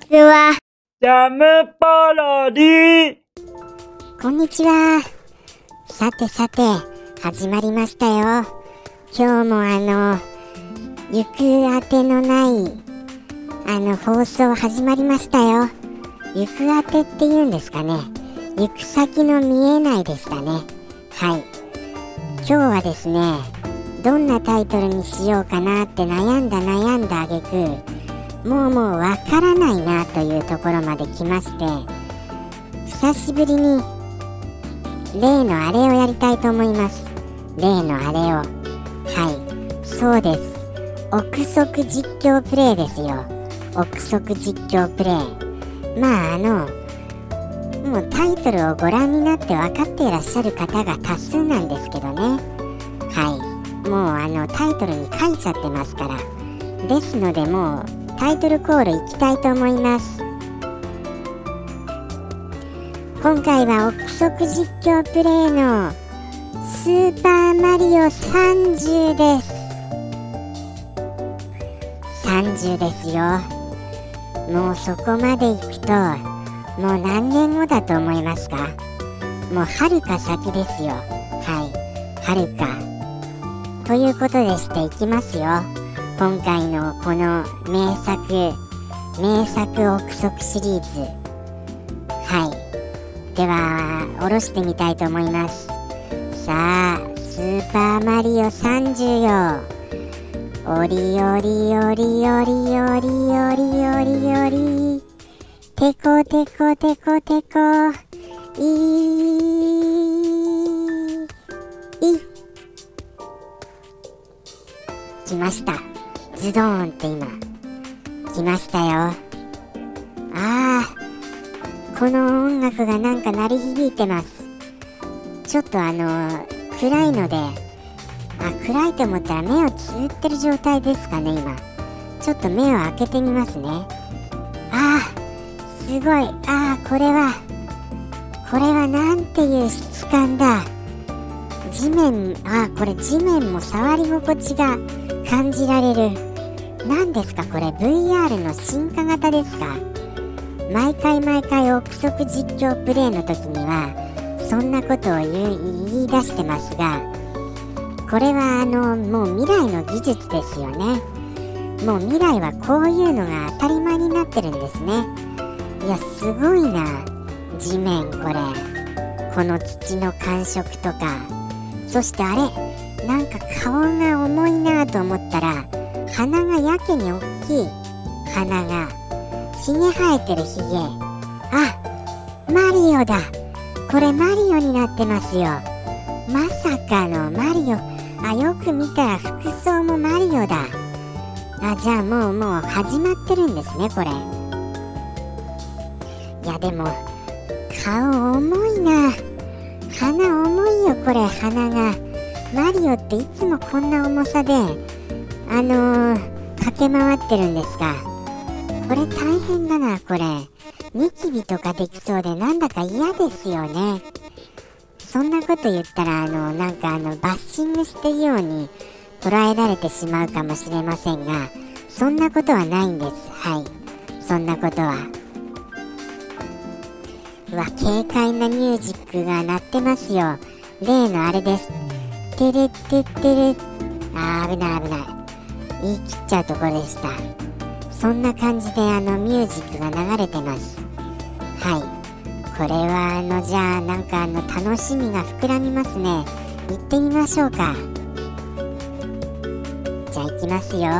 ちは。ジャムパロディこんにちは。さてさて、始まりましたよ。今日もあの、行く当てのない、あの、放送始まりましたよ。行く当てって言うんですかね。行く先の見えないでしたね。はい。今日はですね、どんなタイトルにしようかなって悩んだ悩んだあげく、もうもうわからないなというところまで来まして、久しぶりに例のあれをやりたいと思います。例のあれを。はい。そうです。憶測実況プレイですよ。憶測実況プレイ。まああのもうタイトルをご覧になって分かっていらっしゃる方が多数なんですけどね。はい。もうあのタイトルに書いちゃってますから。ですのでもうタイトルコールいきたいと思います。今回は憶測実況プレイのスーパーマリオ30です。30ですよ。もうそこまで行くともう何年後だと思いますか？もうはるか先ですよ。はい。はるか。ということでしていきますよ。今回のこの名作名作憶測シリーズ。はい。では下ろしてみたいと思います。さあスーパーマリオ30よおりおりおりおりおりおりおりおり。てこてこてこてこ。いい。来ました。ズドーンって今来ましたよ。ああこの音楽がなんか鳴り響いてます。ちょっとあの暗いのであ暗いと思ったら目をつぶってる状態ですかね今。ちょっと目を開けてみますね。あーすごい。あーこれはこれはなんていう質感だ。地面あーこれ地面も触り心地が感じられる。何ですか？これ。VR の進化型ですか？毎回毎回憶測実況プレイの時にはそんなことを言言い出してますがこれはあのもう未来の技術ですよね。もう未来はこういうのが当たり前になってるんですね。いやすごいな。地面これ。この土の感触とか。そしてあれ。なんか顔が重いなと思ったら鼻がやけに大きい。鼻が。ひげ生えてるひげ。あマリオだ。これマリオになってますよ。まさかのマリオ。あよく見たら服装もマリオだ。あじゃあもうもう始まってるんですねこれ。いやでも顔重いな。鼻重いよこれ鼻が。マリオっていつもこんな重さであのー、駆け回ってるんですかこれ大変だなこれ。ニキビとかできそうでなんだか嫌ですよね。そんなこと言ったらあのなんかあのバッシングしてるように捉えられてしまうかもしれませんがそんなことはないんです。はい。そんなことは。うわ軽快なミュージックが鳴ってますよ。例のあれです。てれってってれ。あー危ない危ない。言い切っちゃうとこでした。そんな感じであのミュージックが流れてます。はい。これはあのじゃあなんかあの楽しみが膨らみますね。行ってみましょうか。じゃあ行きますよ。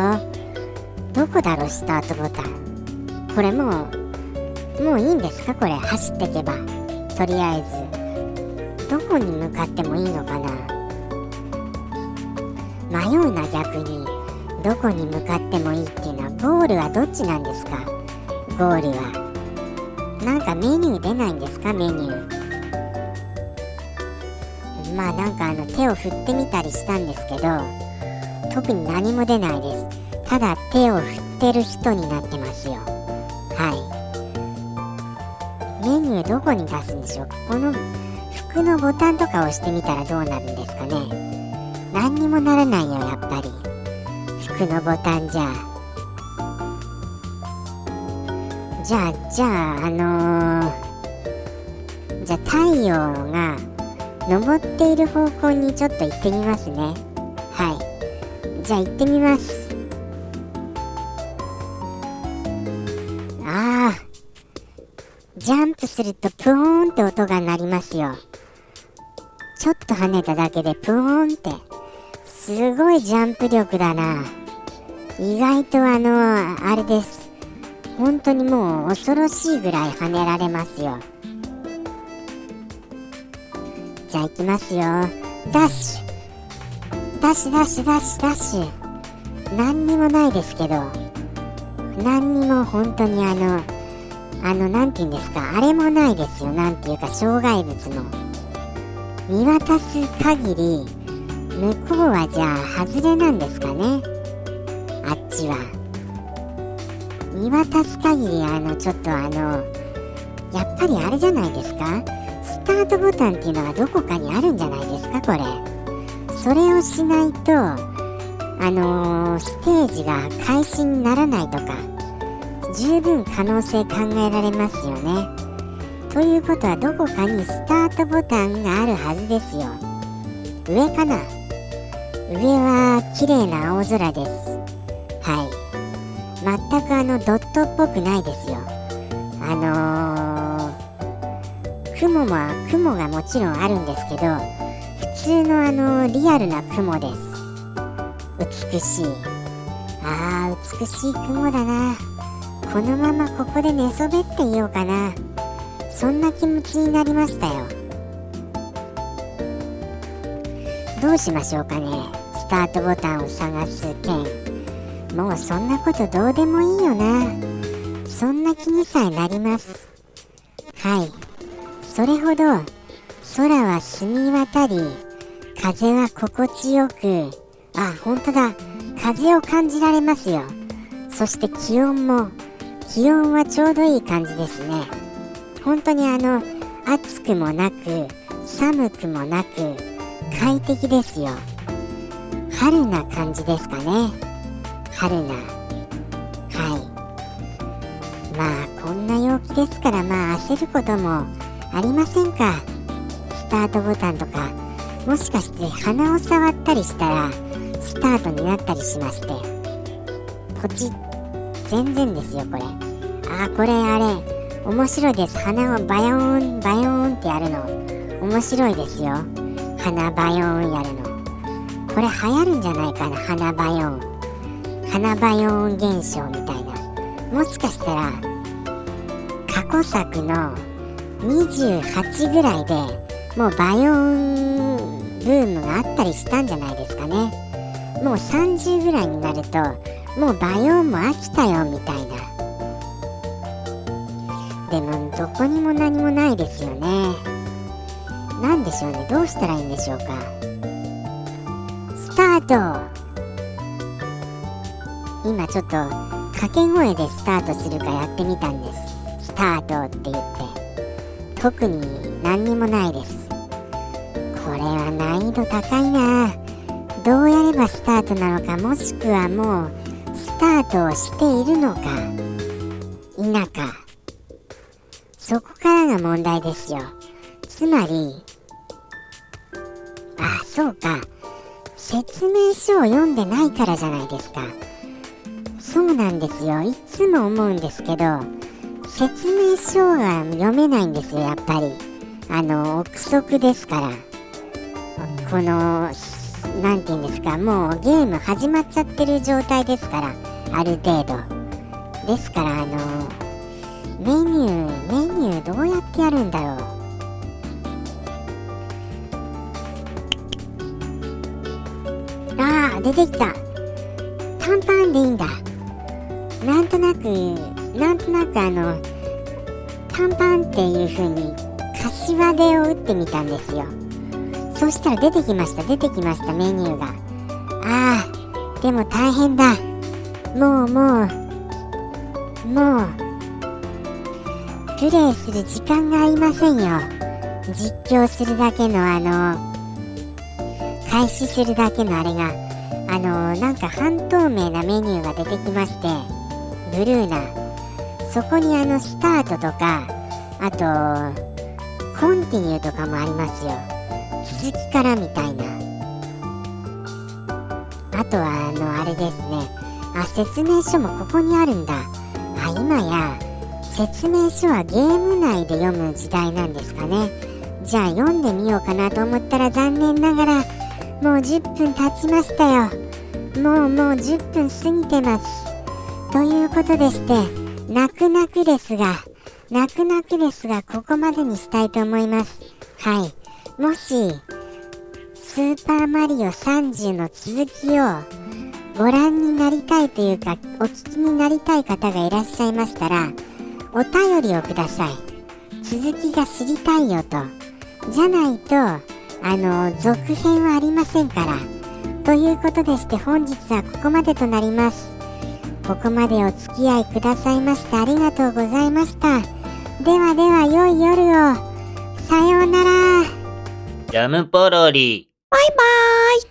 どこだろうスタートボタン。これもうもういいんですか？これ走ってけば。とりあえず。どこに向かってもいいのかな？迷うな逆に。どこに向かってもいいっていうのはゴールはどっちなんですか？ゴールはなんかメニュー出ないんですか？メニュー。まあなんかあの手を振ってみたりしたんですけど特に何も出ないです。ただ手を振ってる人になってますよ。はい。メニューどこに出すんでしょう？かこの服のボタンとか押してみたらどうなるんですかね？何にもならないよやっぱり。服のボタンじゃ。じゃあじゃああのー、じゃあ太陽が昇っている方向にちょっと行ってみますね。はい。じゃあ行ってみます。ああジャンプするとプーンって音が鳴りますよ。ちょっと跳ねただけでプーンって。すごいジャンプ力だな。意外とあのあれです。本当にもう恐ろしいぐらい跳ねられますよ。じゃあ行きますよ。ダッシュ。ダッシュダッシュダッシュダッシュ。何にもないですけど。何にも本当にあのあの何て言うんですか。あれもないですよ。何ていうか障害物も。見渡す限り向こうはじゃあ外れなんですかね。あっちは。見渡す限りあのちょっとあのやっぱりあれじゃないですか。スタートボタンっていうのがどこかにあるんじゃないですかこれ。それをしないとあのー、ステージが開始にならないとか十分可能性考えられますよね。ということはどこかにスタートボタンがあるはずですよ。上かな？上は綺麗な青空です。はい。全くあのドットっぽくないですよ。あのー、雲も雲がもちろんあるんですけど普通のあのリアルな雲です。美しい。あー美しい雲だな。このままここで寝そべっていようかな。そんな気持ちになりましたよ。どうしましょうかね。スタートボタンを探す件。もうそんなことどうでもいいよな。そんな気にさえなります。はい。それほど空は澄み渡り風は心地よくあ本当だ。風を感じられますよ。そして気温も気温はちょうどいい感じですね。本当にあの暑くもなく寒くもなく快適ですよ。春な感じですかね。春な。はい。まあこんな陽気ですからまあ焦ることもありませんか。スタートボタンとかもしかして鼻を触ったりしたらスタートになったりしまして。ポチ全然ですよこれ。あこれあれ。面白いです。鼻をバヨーンバヨーンってやるの。面白いですよ。鼻バヨーンやるの。これ流行るんじゃないかな。鼻バヨン。鼻バヨン現象みたいな。もしかしたら過去作の28ぐらいでもうバヨンブームがあったりしたんじゃないですかね。もう30ぐらいになるともうバヨンも飽きたよみたいな。でもどこにも何もないですよね。何でしょうね。どうしたらいいんでしょうか。タート。今ちょっと掛け声でスタートするかやってみたんです。スタートって言って。特に何にもないです。これは難易度高いな。どうやればスタートなのかもしくはもうスタートをしているのか。否か。そこからが問題ですよ。つまりあそうか。説明書を読んでないからじゃないですか。そうなんですよ。いつも思うんですけど説明書が読めないんですよやっぱり。あの憶測ですから。この何て言うんですかもうゲーム始まっちゃってる状態ですからある程度。ですからあのメニューメニューどうやってやるんだろう。あ出てきた。短パンでいいんだ。なんとなくなんとなくあの短パンっていう風に柏手を打ってみたんですよ。そしたら出てきました出てきましたメニューが。ああでも大変だ。もうもうもうプレイする時間がありませんよ。実況するだけのあの開始するだけのあれが。あのなんか半透明なメニューが出てきましてブルーな。そこにあのスタートとかあとコンティニューとかもありますよ。続きからみたいな。あとはあのあれですね。あ説明書もここにあるんだ。あ今や説明書はゲーム内で読む時代なんですかね。じゃあ読んでみようかなと思ったら残念ながらもう10分経ちましたよ。もうもう10分過ぎてます。ということでして泣く泣くですが泣く泣くですがここまでにしたいと思います。はい。もしスーパーマリオ30の続きをご覧になりたいというかお聞きになりたい方がいらっしゃいましたらお便りをください。続きが知りたいよと。じゃないとあの続編はありませんから。ということでして本日はここまでとなります。ここまでお付き合いくださいましてありがとうございました。ではでは良い夜を。さようなら。ジャムポロリ。バイバーイ